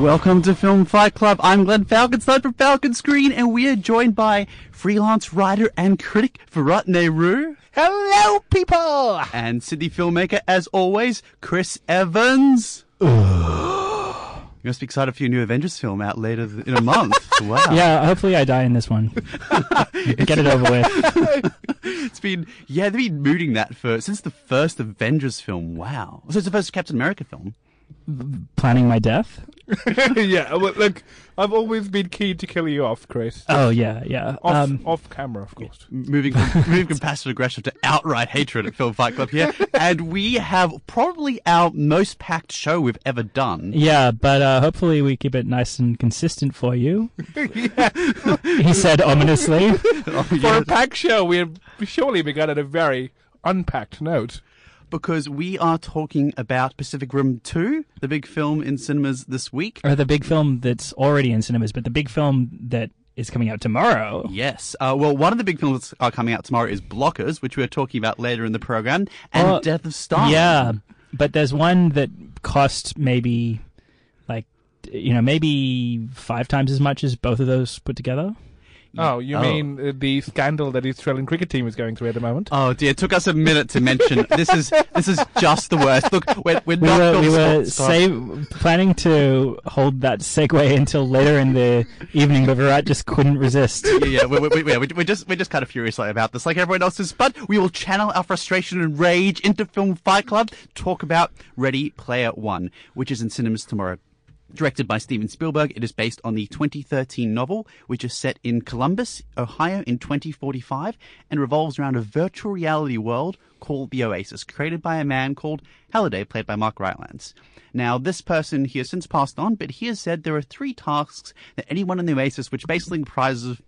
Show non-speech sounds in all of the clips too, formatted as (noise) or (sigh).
Welcome to Film Fight Club. I'm Glenn Falkenstein from Falcon Screen, and we are joined by freelance writer and critic Virat Nehru. Hello, people! And Sydney filmmaker, as always, Chris Evans. You must be excited for your new Avengers film out later th- in a month. (laughs) wow. Yeah, hopefully I die in this one. (laughs) Get it over with. (laughs) It's been, yeah, they've been mooting that for, since the first Avengers film. Wow. So it's the first Captain America film. Planning my death? (laughs) yeah, well, look, I've always been keen to kill you off, Chris. Oh, yeah, yeah. Off, Um, off camera, of course. moving from, (laughs) moving from passive aggression to outright hatred at Film Fight Club here, (laughs) and we have probably our most packed show we've ever done. yeah, but uh, hopefully we keep it nice and consistent for you. he said ominously. Oh, For a packed show, we have surely begun at a very unpacked note. Because we are talking about Pacific Rim 2, the big film in cinemas this week. Or the big film that's already in cinemas, but the big film that is coming out tomorrow. Yes. Uh, well, one of the big films that are coming out tomorrow is Blockers, which we're talking about later in the program, and Oh, Death of Stalin. Yeah, but there's one that cost maybe, like, you know, maybe five times as much as both of those put together. Oh, you Oh. mean uh, the scandal that the Australian cricket team is going through at the moment? Oh dear, it took us a minute to mention. (laughs) this is this is just the worst. Look, we're, we're We not were, film we were spot- save, planning to hold that segue until later in the evening, but Virat just couldn't resist. yeah, yeah, we, we, we, yeah, we- we're just we're just kind of furious about this, like everyone else is. But we will channel our frustration and rage into Film Fight Club. Talk about Ready Player One, which is in cinemas tomorrow. Directed by Steven Spielberg, it is based on the 2013 novel, which is set in Columbus, Ohio in 2045, and revolves around a virtual reality world called the Oasis, created by a man called Halliday, played by Mark Rylance. Now, this person, he has since passed on, but he has said there are three tasks that anyone in the Oasis, which basically comprises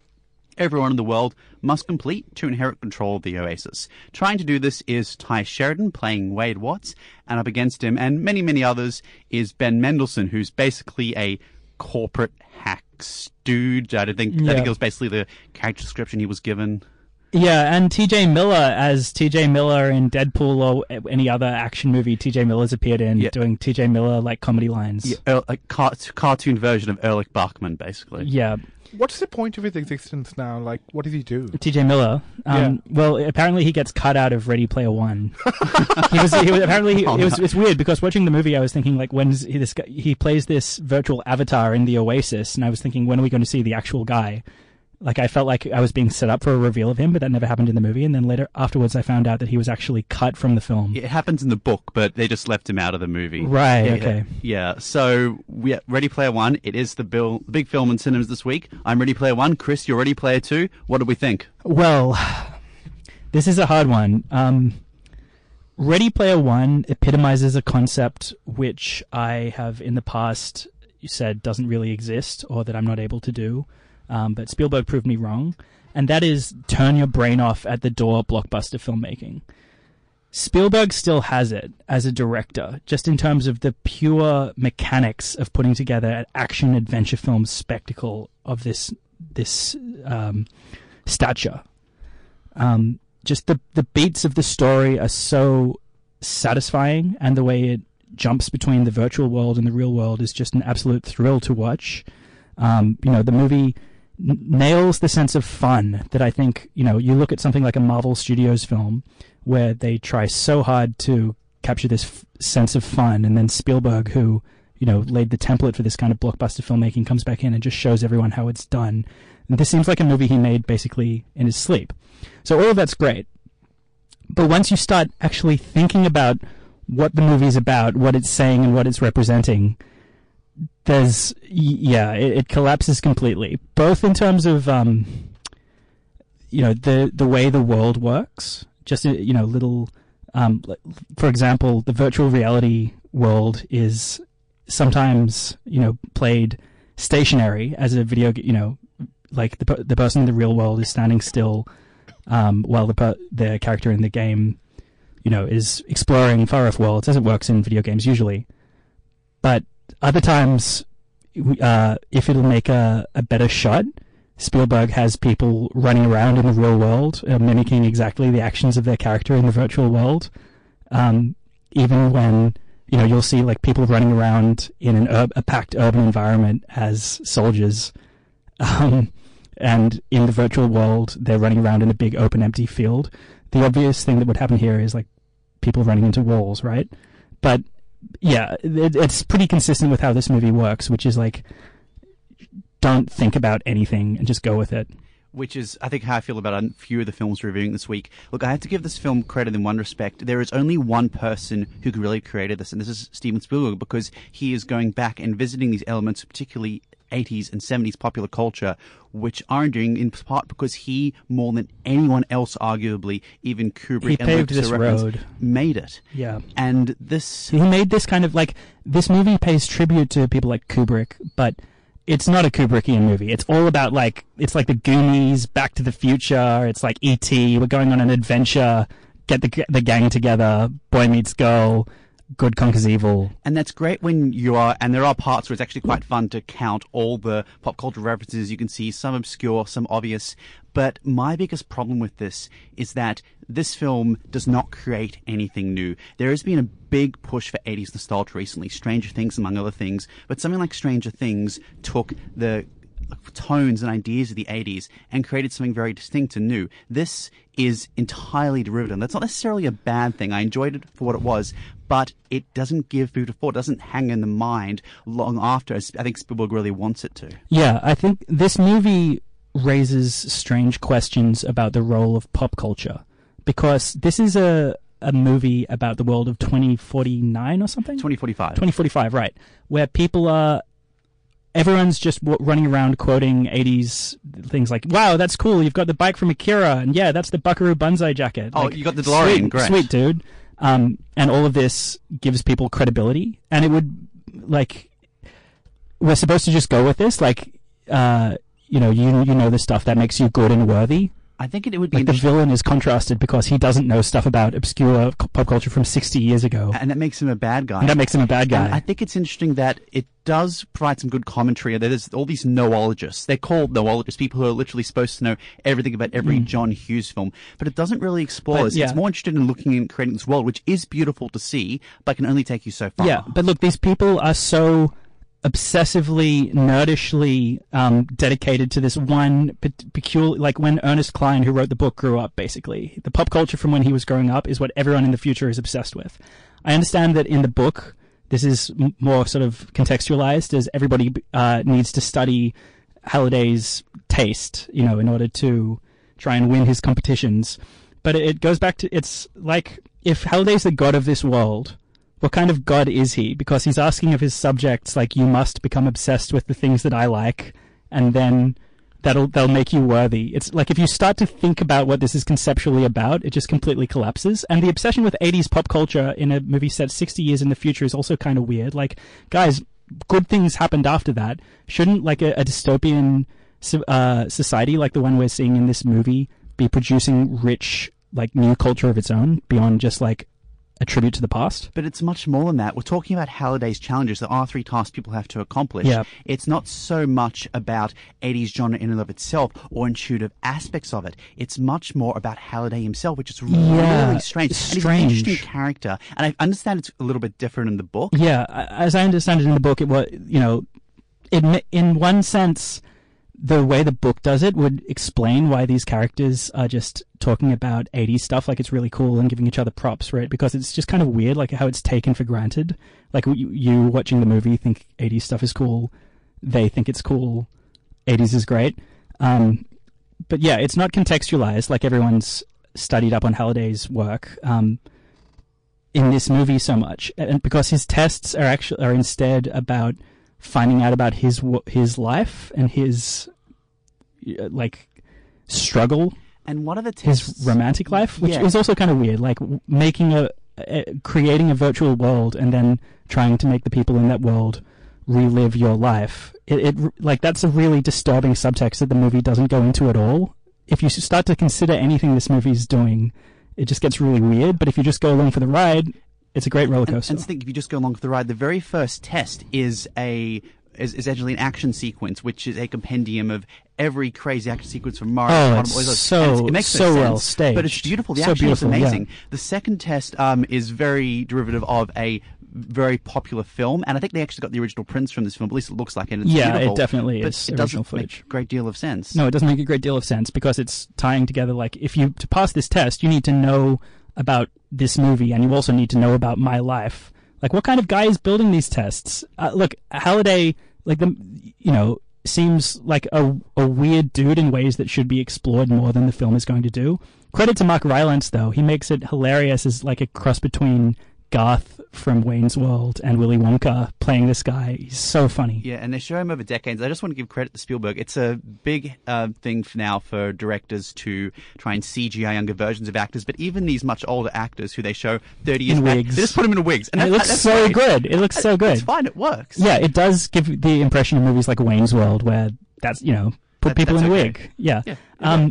everyone in the world must complete to inherit control of the Oasis. Trying to do this is Tye Sheridan playing Wade Watts, and up against him, and many, many others, is Ben Mendelsohn, who's basically a corporate hack stooge. I don't think, I think it was basically the character description he was given. Yeah, and TJ Miller as TJ Miller in Deadpool or any other action movie TJ Miller's appeared in, Yeah. doing TJ Miller like comedy lines. Yeah, er, a car- cartoon version of Erlich Bachman, basically. Yeah, What's the point of his existence now? Like, what does he do? TJ Miller. Um, Well, apparently he gets cut out of Ready Player One. he was, he was apparently he, (laughs) Oh, it was. no. It's weird because watching the movie, I was thinking like, when's he, this guy? He plays this virtual avatar in the Oasis, and I was thinking, when are we going to see the actual guy? Like, I felt like I was being set up for a reveal of him, but that never happened in the movie. And then later, afterwards, I found out that he was actually cut from the film. It happens in the book, but they just left him out of the movie. Right, Yeah, okay. Yeah. So, we Ready Player One. It is the bill, the big film in cinemas this week. I'm Ready Player One. Chris, you're Ready Player Two. What do we think? Well, this is a hard one. Um, Ready Player One epitomizes a concept which I have in the past said doesn't really exist or that I'm not able to do. Um, but Spielberg proved me wrong. And that is turn your brain off at the door blockbuster filmmaking. Spielberg still has it as a director, just in terms of the pure mechanics of putting together an action adventure film spectacle of this this um, stature. Um, just the the beats of the story are so satisfying, and the way it jumps between the virtual world and the real world is just an absolute thrill to watch. Um, you know, the movie nails the sense of fun that I think you know. You look at something like a Marvel Studios film where they try so hard to capture this f- sense of fun, and then Spielberg, who you know laid the template for this kind of blockbuster filmmaking, comes back in and just shows everyone how it's done. And this seems like a movie he made basically in his sleep. So all of that's great. But once you start actually thinking about what the movie's about, what it's saying, and what it's representing, there's yeah, it, it collapses completely. Both in terms of um, you know the the way the world works, just uh, you know little um, for example, the virtual reality world is sometimes you know played stationary as a video, you know, like the the person in the real world is standing still um, while the the character in the game, you know, is exploring far off worlds as it works in video games usually. But other times, uh, if it'll make a, a better shot, Spielberg has people running around in the real world, uh, mimicking exactly the actions of their character in the virtual world. Um, even when you know, you'll see like people running around in an ur- a packed urban environment as soldiers. Um, and in the virtual world, they're running around in a big open empty field. The obvious thing that would happen here is like people running into walls, right? But yeah, it, it's pretty consistent with how this movie works, which is like, don't think about anything and just go with it. which is I think how I feel about a few of the films reviewing this week. Look, I have to give this film credit in one respect. There is only one person who really created this, and this is Steven Spielberg, because he is going back and visiting these elements, particularly 80s and 70s popular culture, which aren't doing in part because he, more than anyone else, arguably, even Kubrick He and paved this road. made it. Yeah. And this He made this kind of like this movie pays tribute to people like Kubrick, but it's not a Kubrickian movie. It's all about like it's like the Goonies, Back to the Future. It's like E.T. We're going on an adventure. Get the the gang together. Boy meets girl. Good conquers evil. And that's great when you are, and there are parts where it's actually quite fun to count all the pop culture references you can see, some obscure, some obvious. But my biggest problem with this is that this film does not create anything new. There has been a big push for 80s nostalgia recently, Stranger Things among other things, but something like Stranger Things took the tones and ideas of the 80s and created something very distinct and new. This is entirely derivative. That's not necessarily a bad thing. I enjoyed it for what it was, but it doesn't give food for thought. It doesn't hang in the mind long after, as I think Spielberg really wants it to. Yeah, I think this movie raises strange questions about the role of pop culture because this is a a movie about the world of 2049 or something. 2045. 2045, right? Where people are, everyone's just w- running around quoting 80s things like, "Wow, that's cool! You've got the bike from Akira, and yeah, that's the Buckaroo Banzai jacket." Oh, Like, you got the DeLorean, sweet, great. sweet dude. Um, and all of this gives people credibility, and it would like we're supposed to just go with this, like, uh, you know, you you know the stuff that makes you good and worthy. I think it, it would be Like the villain is contrasted because he doesn't know stuff about obscure pop culture from 60 years ago, and that makes him a bad guy. and that makes him a bad guy. And I think it's interesting that it does provide some good commentary. There's all these noologists. They're called noologists, people who are literally supposed to know everything about every John Hughes film. But it doesn't really explore Mm. But, this. yeah. It's more interested in looking and creating this world, which is beautiful to see, but can only take you so far. Yeah, but look, these people are so obsessively, nerdishly um, dedicated to this one peculiar, like when Ernest Cline, who wrote the book, grew up. Basically, the pop culture from when he was growing up is what everyone in the future is obsessed with. I understand that in the book, this is more sort of contextualized, as everybody uh, needs to study Halliday's taste, you know, in order to try and win his competitions. But it goes back to it's like if Halliday's the god of this world what kind of god is he? Because he's asking of his subjects, like, you must become obsessed with the things that I like, and then that'll they'll make you worthy. It's like if you start to think about what this is conceptually about, it just completely collapses. And the obsession with 80s pop culture in a movie set 60 years in the future is also kind of weird. Like, guys, good things happened after that. Shouldn't like a, a dystopian uh, society like the one we're seeing in this movie be producing rich, like, new culture of its own beyond just like a tribute to the past? But it's much more than that. We're talking about Halliday's challenges. There are three tasks people have to accomplish. Yeah. It's not so much about 80s genre in and of itself or intuitive aspects of it. It's much more about Halliday himself, which is Yeah, really strange. it's And he's an interesting strange. character. And I understand it's a little bit different in the book. Yeah, as I understand it in the book, it was you know, it in one sense, the way the book does it would explain why these characters are just talking about 80s stuff like it's really cool and giving each other props, right? Because it's just kind of weird, like how it's taken for granted. Like you, you watching the movie think 80s stuff is cool, they think it's cool, 80s is great. Um, but yeah, it's not contextualized like everyone's studied up on Halliday's work. Um, in this movie so much, and because his tests are actually are instead about finding out about his his life and his uh, like struggle, And what are the his romantic life, which Yeah. is also kind of weird, like making a, a creating a virtual world and then trying to make the people in that world relive your life. It, it like that's a really disturbing subtext that the movie doesn't go into at all. If you start to consider anything this movie is doing, it just gets really weird. But if you just go along for the ride, it's a great roller And, coaster. and to think if you just go along for the ride, the very first test is a is, is actually an action sequence, which is a compendium of every crazy action sequence from Mario. Oh, Autumn it's Oilers. so- And it's- it makes so no well sense, but it's beautiful. The So action beautiful, is yeah. amazing. The second test um, is very derivative of a very popular film, and I think they actually got the original prints from this film. At least it looks like it. It's Yeah, it definitely is It doesn't footage. make a great deal of sense. No, it doesn't make a great deal of sense because it's tying together like if you to pass this test, you need to know about this movie and you also need to know about my life. Like what kind of guy is building these tests? Uh, look, Halliday like the you know seems like a a weird dude in ways that should be explored more than the film is going to do. Credit to Mark Rylance though. He makes it hilarious as like a cross between Garth from Wayne's World and Willy Wonka playing this guy. He's so funny. Yeah, and they show him over decades. I just want to give credit to Spielberg. It's a big uh, thing for now for directors to try and CGI younger versions of actors, but even these much older actors who they show 30 years In back, wigs. they just put them in wigs. And that- it looks that's so great. good. It looks so good. It's fine. It works. Yeah, it does give the impression of movies like Wayne's World, where that's you know put That- people in a okay. wig. Yeah. Yeah, Um,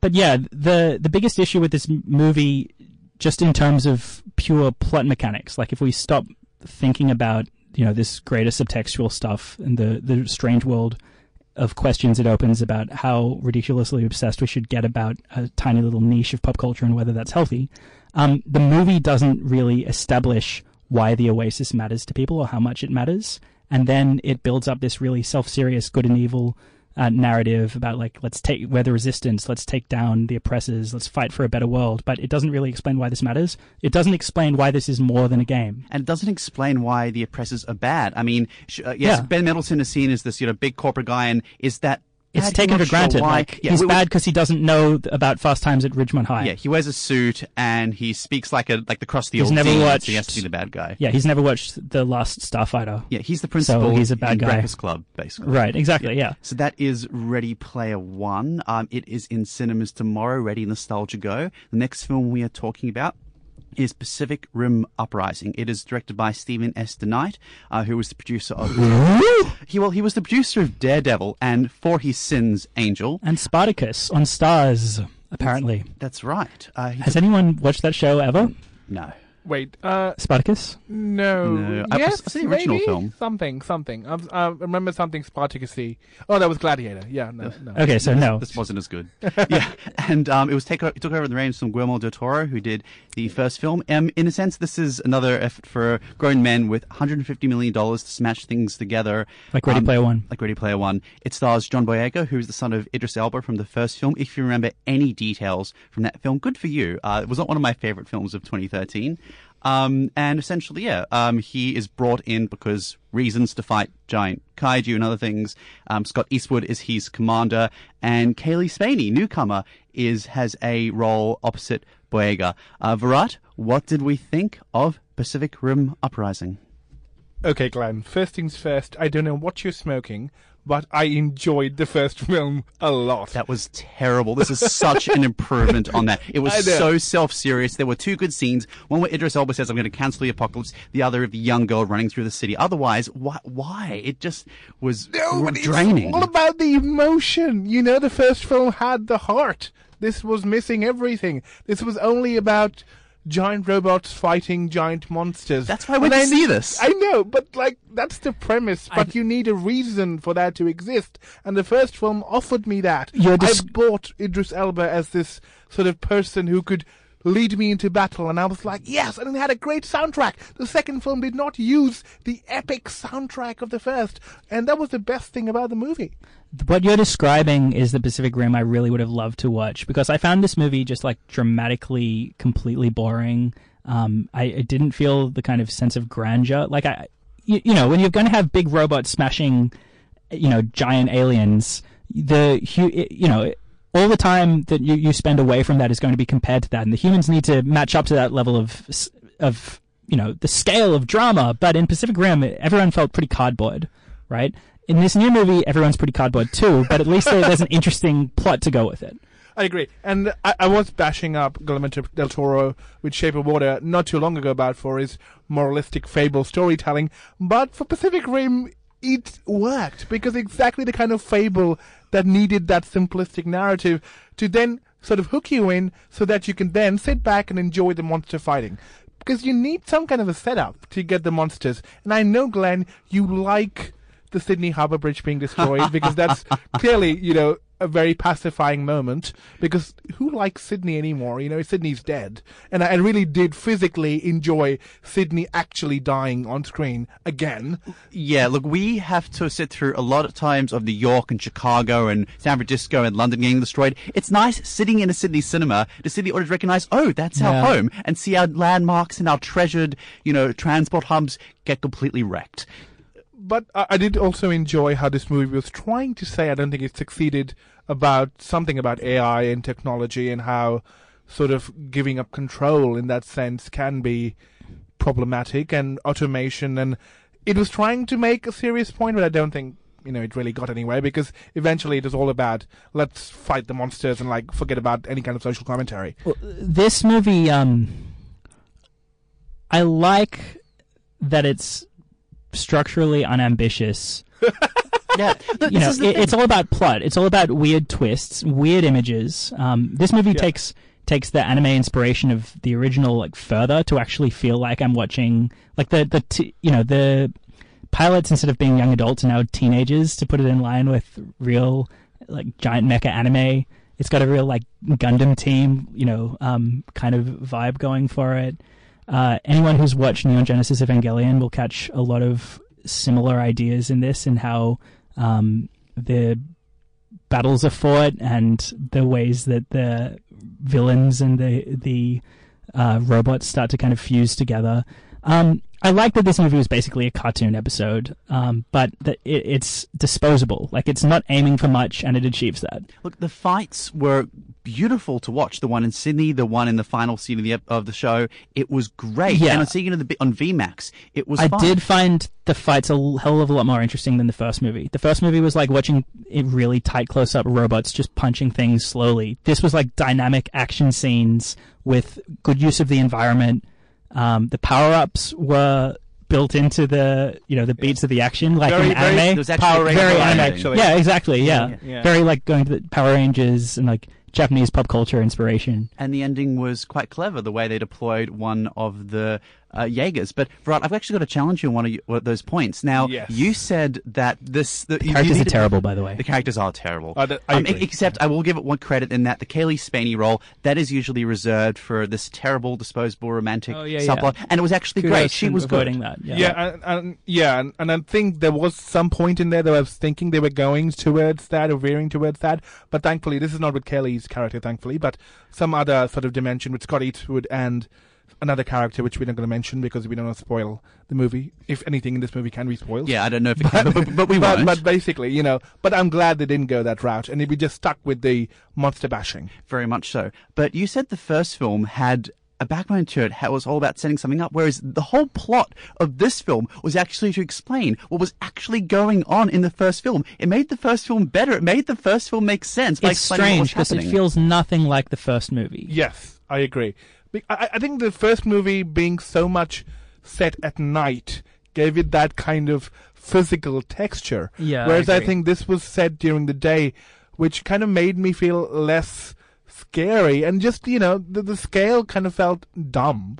but yeah, the the biggest issue with this movie, just in terms of pure plot mechanics, like if we stop thinking about you know this greater subtextual stuff and the the strange world of questions it opens about how ridiculously obsessed we should get about a tiny little niche of pop culture and whether that's healthy. Um, the movie doesn't really establish why the Oasis matters to people or how much it matters, and then it builds up this really self-serious good and evil uh, narrative about like let's take we're the resistance, let's take down the oppressors, let's fight for a better world. But it doesn't really explain why this matters. It doesn't explain why this is more than a game. and it doesn't explain why the oppressors are bad. I mean, sh- uh, yes, Yeah. Ben Mendelsohn is seen as this, you know, big corporate guy, and is that It's taken for sure granted. Why? Like yeah, he's we- we- bad because he doesn't know about Fast Times at Ridgemont High. Yeah, he wears a suit and he speaks like a like the crusty He's old never watched- so he has to be the bad guy. Yeah, he's never watched the Last Starfighter. Yeah, he's the principal. he's a bad in guy. Breakfast Club, basically. Right, exactly. Yeah. So that is Ready Player One. Um, it is in cinemas tomorrow. Ready Nostalgia Go. The next film we are talking about is Pacific Rim Uprising. It is directed by Stephen S. DeKnight, uh, who was the producer of. (gasps) he well, he was the producer of Daredevil and For His Sins, Angel. And Spartacus on Starz, apparently. That's right. Uh, Has anyone watched that show ever? no. Wait, uh, Spartacus? no. No, I- yes, it's the original maybe? film. Something, something. I, I remember something Spartacusy. Oh, that was Gladiator. Yeah, no, no. Okay, so no. This wasn't as good. (laughs) yeah, and um, it was take, it took over the reins from Guillermo del Toro, who did the first film. Um, in a sense, this is another effort for grown men with 150 million dollars to smash things together, Like Ready um, Player One. Like Ready Player One. It stars John Boyega, who is the son of Idris Elba from the first film. If you remember any details from that film, good for you. Uh, it was not one of my favorite films of 2013. Um, and essentially, yeah, um, he is brought in because reasons to fight giant kaiju and other things. Um, Scott Eastwood is his commander, and Cailee Spaeny, newcomer, is has a role opposite Boyega. Uh, Virat, what did we think of Pacific Rim Uprising? Okay, Glenn. First things first. I don't know what you're smoking, but I enjoyed the first (laughs) film a lot. That was terrible. This is such an improvement on that. It was (laughs) so self-serious. There were two good scenes. One where Idris Elba says, "I'm going to cancel the apocalypse." The other of the young girl running through the city. Otherwise, why? Why? It just was No, but draining. It's all about the emotion. You know, the first film had the heart. This was missing everything. This was only about giant robots fighting giant monsters. That's why I went And to see this. I know, but like that's the premise. But you need a reason for that to exist, and the first film offered me that. You're I bought Idris Elba as this sort of person who could lead me into battle, and I was like, yes, and it had a great soundtrack. The second film did not use the epic soundtrack of the first, and that was the best thing about the movie. What you're describing is the Pacific Rim I really would have loved to watch because I found this movie just like dramatically completely boring. Um, I, I didn't feel the kind of sense of grandeur. Like I, you, you know, when you're going to have big robots smashing, you know, giant aliens, the you know. All the time that you, you spend away from that is going to be compared to that, and the humans need to match up to that level of of you know the scale of drama. But in Pacific Rim, everyone felt pretty cardboard, right? In this new movie, everyone's pretty cardboard too, but at least there, there's an interesting plot to go with it. I agree. And I, I was bashing up Guillermo del Toro with Shape of Water not too long ago about for his moralistic fable storytelling, but for Pacific Rim, it worked because exactly the kind of fable that needed that simplistic narrative to then sort of hook you in so that you can then sit back and enjoy the monster fighting. Because you need some kind of a setup to get the monsters. And I know, Glenn, you like the Sydney Harbour Bridge being destroyed because that's (laughs) clearly, you know, a very pacifying moment because who likes Sydney anymore? You know, Sydney's dead, and I, really did physically enjoy Sydney actually dying on screen again. Yeah, look, we have to sit through a lot of times of New York and Chicago and San Francisco and London getting destroyed. It's nice sitting in a Sydney cinema to see the audience recognize, oh, that's our home, and see our landmarks and our treasured, you know, transport hubs get completely wrecked. But I, I did also enjoy how this movie was trying to say. I don't think it succeeded about something about AI and technology and how sort of giving up control in that sense can be problematic and automation and it was trying to make a serious point, but I don't think you know it really got anywhere because eventually it was all about let's fight the monsters and like forget about any kind of social commentary. Well, this movie, um, I like that it's structurally unambitious. (laughs) Yeah, look, You this know, is it, it's all about plot. It's all about weird twists, weird images. Um, this movie Yeah. takes takes the anime inspiration of the original like further to actually feel like I'm watching like the the t- you know the pilots instead of being young adults are now teenagers to put it in line with real like giant mecha anime. It's got a real like Gundam team, you know, um, kind of vibe going for it. Uh, anyone who's watched Neon Genesis Evangelion will catch a lot of similar ideas in this and how um, the battles are fought and the ways that the villains and the the uh, robots start to kind of fuse together. Um, I like that this movie was basically a cartoon episode, um, but that it, it's disposable. Like it's not aiming for much, and it achieves that. Look, the fights were beautiful to watch. The one in Sydney, the one in the final scene of the of the show, it was great. Yeah. and on seeing it on, the, on VMAX, it was. I fun. did find the fights a hell of a lot more interesting than the first movie. The first movie was like watching it really tight close up robots just punching things slowly. This was like dynamic action scenes with good use of the environment. Um, the power ups were built into the you know the beats of the action like Very- in very- anime. There was Power Rangers very anime, actually. Yeah, exactly. Yeah. Yeah. very like going to the Power Rangers and like Japanese pop culture inspiration. and the ending was quite clever the way they deployed one of the uh, Jaegers. But Virat, I've actually got to challenge you on one of, you, one of those points. Now, Yes. you said that this the, you- you Characters are needed- terrible, by the way. The characters are terrible. Uh, th- I Um, agree. except I will give it one credit in that the Cailee Spaeny role that is usually reserved for this terrible disposable romantic Oh, yeah, subplot, yeah. and it was actually Kudos great. She was good. avoiding that. Yeah. Yeah, and, and yeah, and, and I think there was some point in there that I was thinking they were going towards that or veering towards that, but thankfully this is not with Kelly's character, thankfully, but some other sort of dimension with Scott Eastwood and another character which we're not going to mention because we don't want to spoil the movie. If anything in this movie can be spoiled. Yeah, I don't know if it can, but, but we (laughs) but, won't. but basically, you know, but I'm glad they didn't go that route, and we just stuck with the monster bashing. Very much so. But you said the first film had a backbone to it. It was all about setting something up, whereas the whole plot of this film was actually to explain what was actually going on in the first film. It made the first film better. It made the first film make sense by It's explaining what was strange because it feels nothing like the first movie. Yes, I agree. I, I think the first movie being so much set at night gave it that kind of physical texture. Yeah, Whereas I, agree. think this was set during the day, which kind of made me feel less scary and just you know the, the scale kind of felt dumb.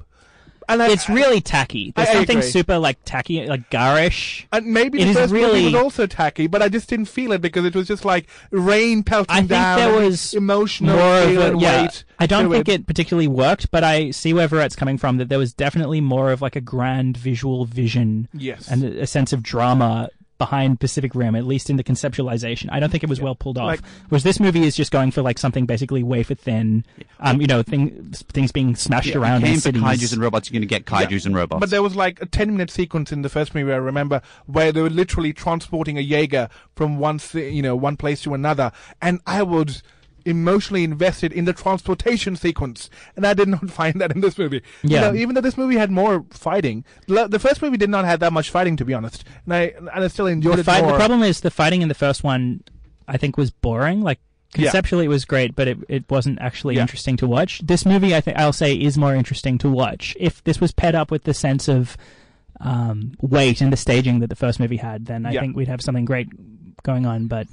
And I, It's really tacky. There's I- I something agree. super like tacky, like garish. And maybe It the is first movie was also tacky, but I just didn't feel it because it was just like rain pelting I think down. there was emotional more of a, yeah. weight. I don't think it particularly worked, but I see where Virat's coming from. That there was definitely more of like a grand visual vision Yes. and a sense of drama behind Pacific Rim, at least in the conceptualization. I don't think it was well pulled off. Like- Whereas this movie is just going for like something basically wafer thin. Um, you know, thing, things being smashed Yeah, around you in came for kaijus and robots, you're going to get kaijus and robots. But there was like a 10 minute sequence in the first movie I remember where they were literally transporting a Jaeger from one, ci- you know, one place to another. And I was emotionally invested in the transportation sequence. And I did not (laughs) find that in this movie. You Yeah. know, even though this movie had more fighting. The first movie did not have that much fighting, to be honest. And I, and I still enjoyed the, it fight, more. the problem is the fighting in the first one, I think, was boring. Like Yeah. conceptually, it was great, but it, it wasn't actually Yeah. interesting to watch. This movie, I think, I'll say, is more interesting to watch. If this was paired up with the sense of um, weight and the staging that the first movie had, then I Yeah. think we'd have something great going on. But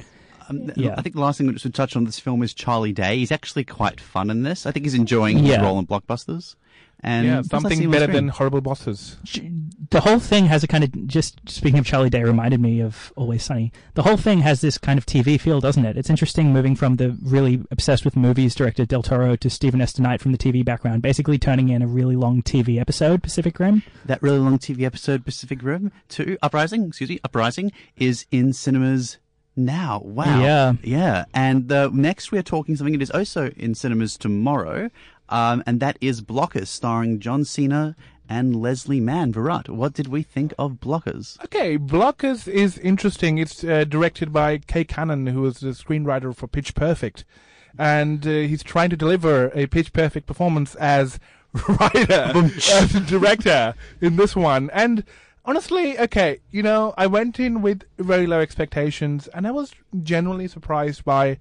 Um, Yeah. I think the last thing we just would touch on this film is Charlie Day. He's actually quite fun in this. I think he's enjoying Yeah. his role in blockbusters. And yeah, it's nice to see something better than horrible bosses. the whole thing has a kind of just speaking of Charlie Day reminded me of Always Sunny. The whole thing has this kind of TV feel, doesn't it? It's interesting moving from the really obsessed with movies director Del Toro to Stephen S. Knight from the TV background, basically turning in a really long TV episode, Pacific Rim. that really long TV episode, Pacific Rim Two Uprising. Excuse me, Uprising is in cinemas now. Wow. Yeah. Yeah. And uh, next we are talking something that is also in cinemas tomorrow, um, and that is Blockers, starring John Cena and Leslie Mann. Virat, what did we think of Blockers? Okay, Blockers is interesting. It's uh, directed by Kay Cannon, who is the screenwriter for Pitch Perfect. And uh, he's trying to deliver a Pitch Perfect performance as (laughs) writer, as director in this one. And honestly, okay, you know, I went in with very low expectations, and I was genuinely surprised by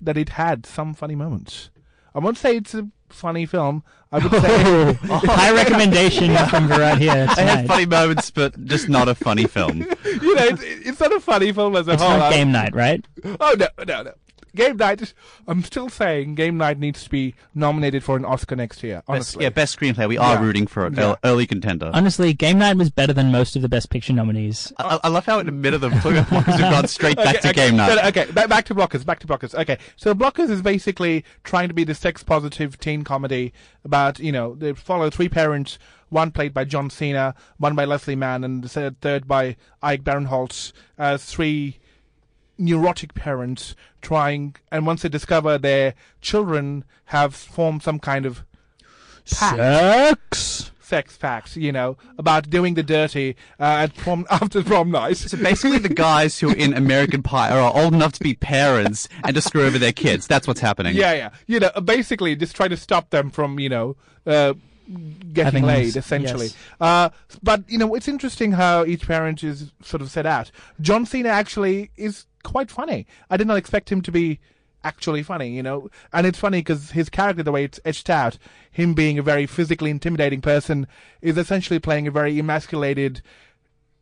that it had some funny moments. I won't say it's a funny film. I would say (laughs) oh, (laughs) High recommendation from Virat here I had funny moments, but just not a funny film. (laughs) you know, it's, it's not a funny film as a It's whole. not game night, right? Oh no, no, no. Game Night. is. I'm still saying Game Night needs to be nominated for an Oscar next year. Best, Honestly, yeah, best screenplay. We are Yeah. rooting for an Yeah. early contender. Honestly, Game Night was better than most of the Best Picture nominees. I, I love how in the middle of talking about Blockers, we've gone straight back okay, to okay, game night. no, okay, back, back to Blockers. Back to Blockers. Okay, so Blockers is basically trying to be the sex-positive teen comedy about you know they follow three parents, one played by John Cena, one by Leslie Mann, and the third- third by Ike Barinholtz as three neurotic parents trying, and once they discover their children have formed some kind of pact. Sex. sex facts, you know, about doing the dirty uh, at prom (laughs) after prom night. So basically, the guys who are in American Pie are old enough to be parents and to screw over their kids. That's what's happening. yeah, yeah, you know, basically just try to stop them from, you know, uh, getting Having laid, this- essentially. yes. Uh, but you know, it's interesting how each parent is sort of set out. John Cena actually is quite funny. I did not expect him to be actually funny, you know. And it's funny because his character, the way it's etched out, him being a very physically intimidating person, is essentially playing a very emasculated,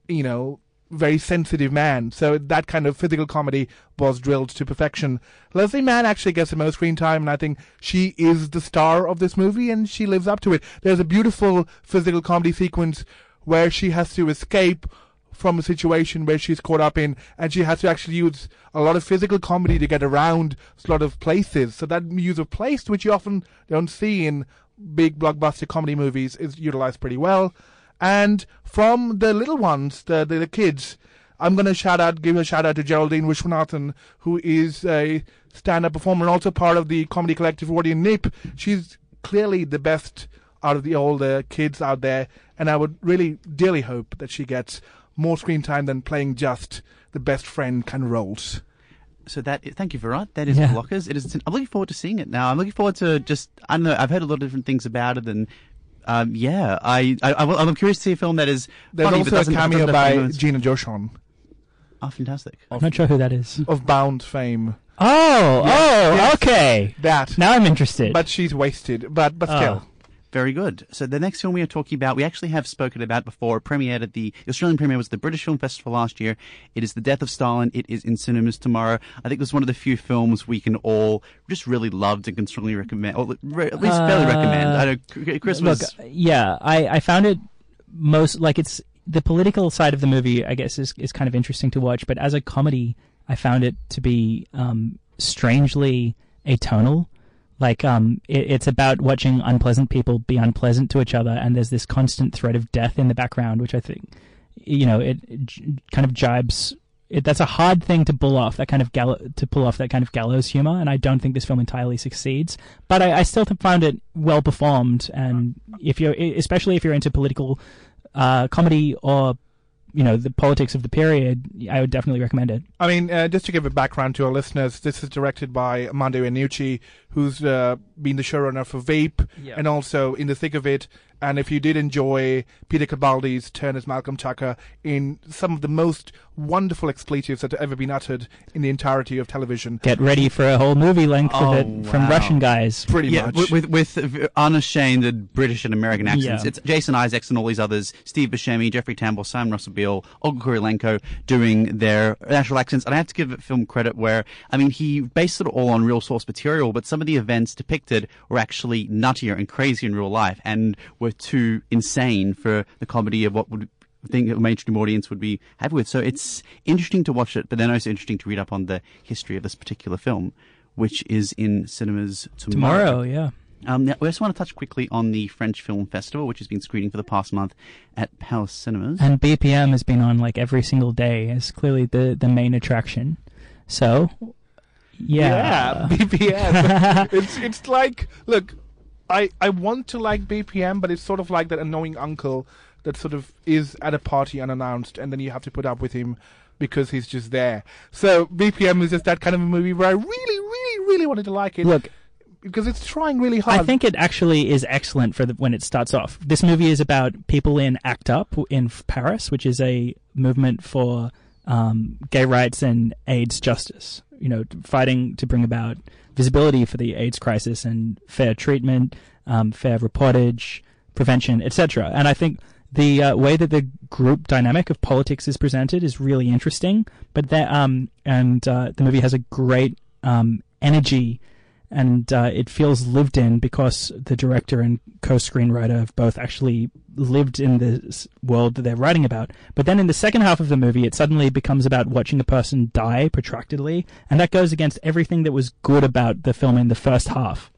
you know, very sensitive man. So that kind of physical comedy was drilled to perfection. Leslie Mann actually gets the most screen time, and I think she is the star of this movie, and she lives up to it. There's a beautiful physical comedy sequence where she has to escape from a situation where she's caught up in, and she has to actually use a lot of physical comedy to get around a lot of places. So that use of place, which you often don't see in big blockbuster comedy movies, is utilized pretty well. And from the little ones, the the, the kids, I'm going to shout out, give a shout out to Geraldine Viswanathan, who is a stand-up performer and also part of the comedy collective Freudian Nip. She's clearly the best out of the older kids out there, and I would really dearly hope that she gets more screen time than playing just the best friend kind of roles. So that thank you, Virat. That is Yeah. Blockers. It is. I'm looking forward to seeing it now. I'm looking forward to just. I don't know. I've heard a lot of different things about it, and um, yeah, I, I, I will- I'm curious to see a film that is. There's funny, but also a cameo by Gina Gershon Oh, fantastic! I'm not sure who that is. of Bound fame. Oh, oh, Yes. okay. That, Now I'm interested. but she's wasted. But but Oh. Very good. So the next film we are talking about, we actually have spoken about before. It premiered at the Australian premiere was the British Film Festival last year. It is The Death of Stalin. It is in cinemas tomorrow. I think this is one of the few films we can all just really loved and can strongly recommend, or at least fairly Uh, recommend. I know Look, yeah, I, I found it most like it's the political side of the movie. I guess is is kind of interesting to watch, but as a comedy, I found it to be um, strangely atonal. Like um, it, it's about watching unpleasant people be unpleasant to each other, and there's this constant threat of death in the background, which I think, you know, it, it kind of jibes. It, that's a hard thing to pull off. That kind of gallo- to pull off that kind of gallows humor, and I don't think this film entirely succeeds. But I, I still found it well performed, and if you're, especially if you're into political uh, comedy or you know the politics of the period, I would definitely recommend it. I mean, uh, just to give a background to our listeners, this is directed by Armando Iannucci, who's uh, been the showrunner for Veep, Yeah. and also In the Thick of It, And if you did enjoy Peter Capaldi's turn as Malcolm Tucker in some of the most wonderful expletives that have ever been uttered in the entirety of television, Get ready for a whole movie length Oh, of it from. Russian guys. pretty yeah, much. with, with with unashamed British and American accents. Yeah. It's Jason Isaacs and all these others, Steve Buscemi, Jeffrey Tambor, Simon Russell Beale, Olga Kurylenko doing their natural accents. And I have to give it film credit where, I mean, he based it all on real source material, but some of the events depicted were actually nuttier and crazier in real life and were too insane for the comedy of what would think a mainstream audience would be happy with. So it's interesting to watch it, but then also interesting to read up on the history of this particular film, which is in cinemas Tomorrow, yeah. um, now, we also want to touch quickly on the French Film Festival, which has been screening for the past month at Palace Cinemas. And BPM has been on like every single day. It's clearly the, the main attraction. So, yeah. BPM. (laughs) it's it's like look, I I want to like BPM, but it's sort of like that annoying uncle that sort of is at a party unannounced, and then you have to put up with him because he's just there. So BPM is just that kind of a movie where I really, really, really wanted to like it. Look, because it's trying really hard. I think it actually is excellent for the, when it starts off. This movie is about people in ACT UP in Paris, which is a movement for um, gay rights and AIDS justice. You know, fighting to bring about visibility for the AIDS crisis and fair treatment, um, fair reportage, prevention, etc. And I think the uh, way that the group dynamic of politics is presented is really interesting. But that um, and uh, the movie has a great um, energy and uh, it feels lived in because the director and co-screenwriter have both actually lived in this world that they're writing about. But then in the second half of the movie, it suddenly becomes about watching a person die protractedly, and that goes against everything that was good about the film in the first half.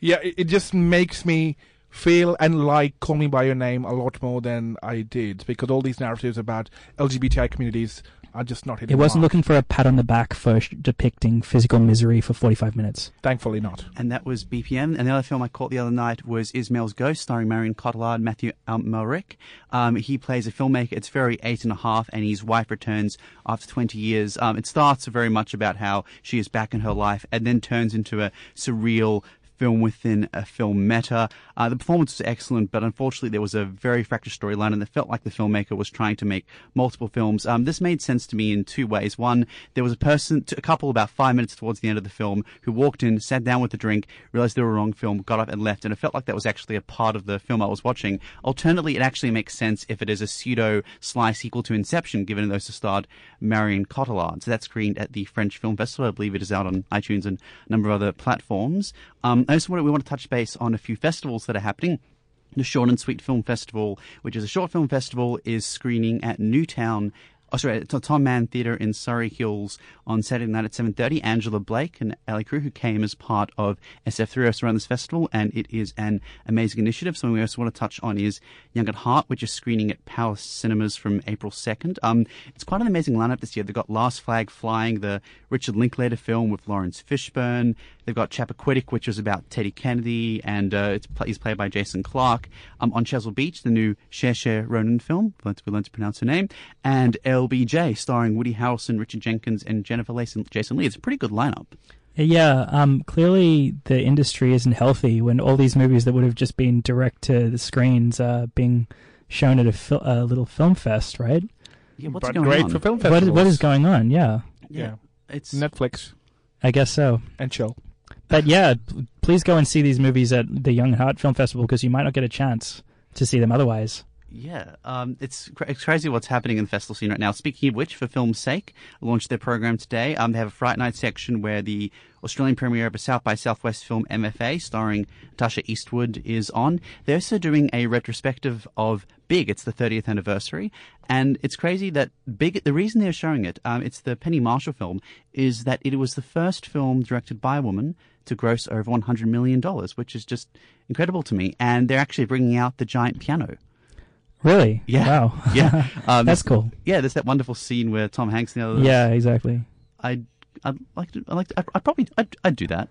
yeah, it, just makes me feel and like Call Me by Your Name a lot more than I did because all these narratives about LGBTI communities are just not hitting. It the wasn't mark. looking for a pat on the back for sh- depicting physical misery for 45 minutes. Thankfully, not. and that was BPM. And the other film I caught the other night was Ismael's Ghost, starring Marion Cotillard and Matthew um, Malrick. Um, he plays a filmmaker. It's very eight and a half, and his wife returns after 20 years. Um, it starts very much about how she is back in her life, and then turns into a surreal film within a film meta. Uh, the performance was excellent, but unfortunately there was a very fractured storyline, and it felt like the filmmaker was trying to make multiple films. Um, this made sense to me in two ways. One, there was a person, a couple about five minutes towards the end of the film, who walked in, sat down with a drink, realized they were wrong film, got up and left, and it felt like that was actually a part of the film I was watching. Alternatively, it actually makes sense if it is a pseudo sly sequel to Inception, given those starred Marion Cotillard. So that's screened at the French Film Festival. I believe it is out on iTunes and a number of other platforms. Um, Um, I just want to, we want to touch base on a few festivals that are happening. The Short and Sweet Film Festival, which is a short film festival, is screening at Newtown. Oh, sorry, Tom Mann Theatre in Surry Hills on Saturday night at 7.30. Angela Blake and Ali Crew, who came as part of SF3, around this festival, and it is an amazing initiative. Something we also want to touch on is Young at Heart, which is screening at Palace Cinemas from April 2nd. Um, it's quite an amazing lineup this year. They've got Last Flag Flying, the Richard Linklater film with Laurence Fishburne. They've got Chappaquiddick, which is about Teddy Kennedy, and uh, it's he's played by Jason Clarke. Um, on Chesil Beach, the new Saoirse Ronan film, we learned, to pronounce her name, and LBJ, starring Woody Harrelson, Richard Jenkins, and Jennifer Lacey, Jason Lee. It's a pretty good lineup. Yeah, um, clearly the industry isn't healthy when all these movies that would have just been direct to the screens are being shown at a, fil- a little film fest, right? Yeah, what's but going great on? for film What festivals. is, what is going on? Yeah, Yeah. It's Netflix I guess so. and chill. But yeah, please go and see these movies at the Young at Heart Film Festival because you might not get a chance to see them otherwise. Yeah, um, it's, it's crazy what's happening in the festival scene right now. Speaking of which, for film's sake, launched their program today. Um, they have a Fright Night section where the Australian premiere of a South by Southwest film MFA, starring Tasha Eastwood, is on. They're also doing a retrospective of Big. It's the 30th anniversary, and it's crazy that Big. The reason they're showing it, um, it's the Penny Marshall film, is that it was the first film directed by a woman to gross over 100 million dollars, which is just incredible to me. And they're actually bringing out the giant piano. Really? Yeah. Wow. (laughs) Yeah, (laughs) um, That's cool. Yeah, there's that wonderful scene where Tom Hanks and the. Yeah, exactly. I'd, I'd like to. I like. To, I'd, I'd probably. I'd, I'd do that.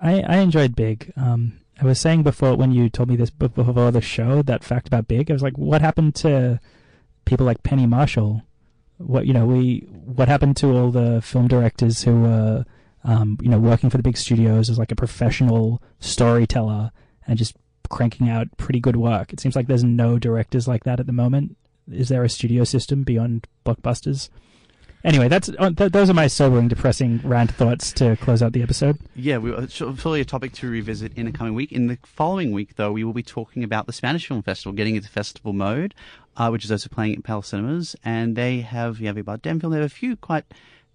I, I enjoyed Big. Um, I was saying before when you told me this before the show that fact about Big, I was like, what happened to people like Penny Marshall? What you know, we what happened to all the film directors who were um, you know working for the big studios as like a professional storyteller and just cranking out pretty good work. It seems like there's no directors like that at the moment. Is there a studio system beyond blockbusters? Anyway, that's uh, th- those are my sobering, depressing rant thoughts to close out the episode. Yeah, we, it's fully a topic to revisit in the coming week. In the following week, though, we will be talking about the Spanish Film Festival, getting into festival mode, uh, which is also playing at Palace Cinemas, and they have Javier Bardem film. They have a few quite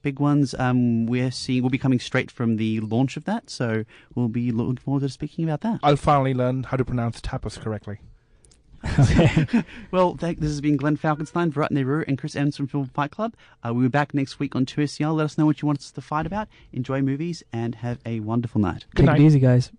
big ones. Um, we're seeing we'll be coming straight from the launch of that, so we'll be looking forward to speaking about that. I'll finally learn how to pronounce tapas correctly. (laughs) Well, thank, this has been Glenn Falkenstein, Virat Nehru, and Chris Evans from Film Fight Club. Uh, we'll be back next week on 2SER. Let us know what you want us to fight about. Enjoy movies and have a wonderful night. Good Take night. it easy, guys.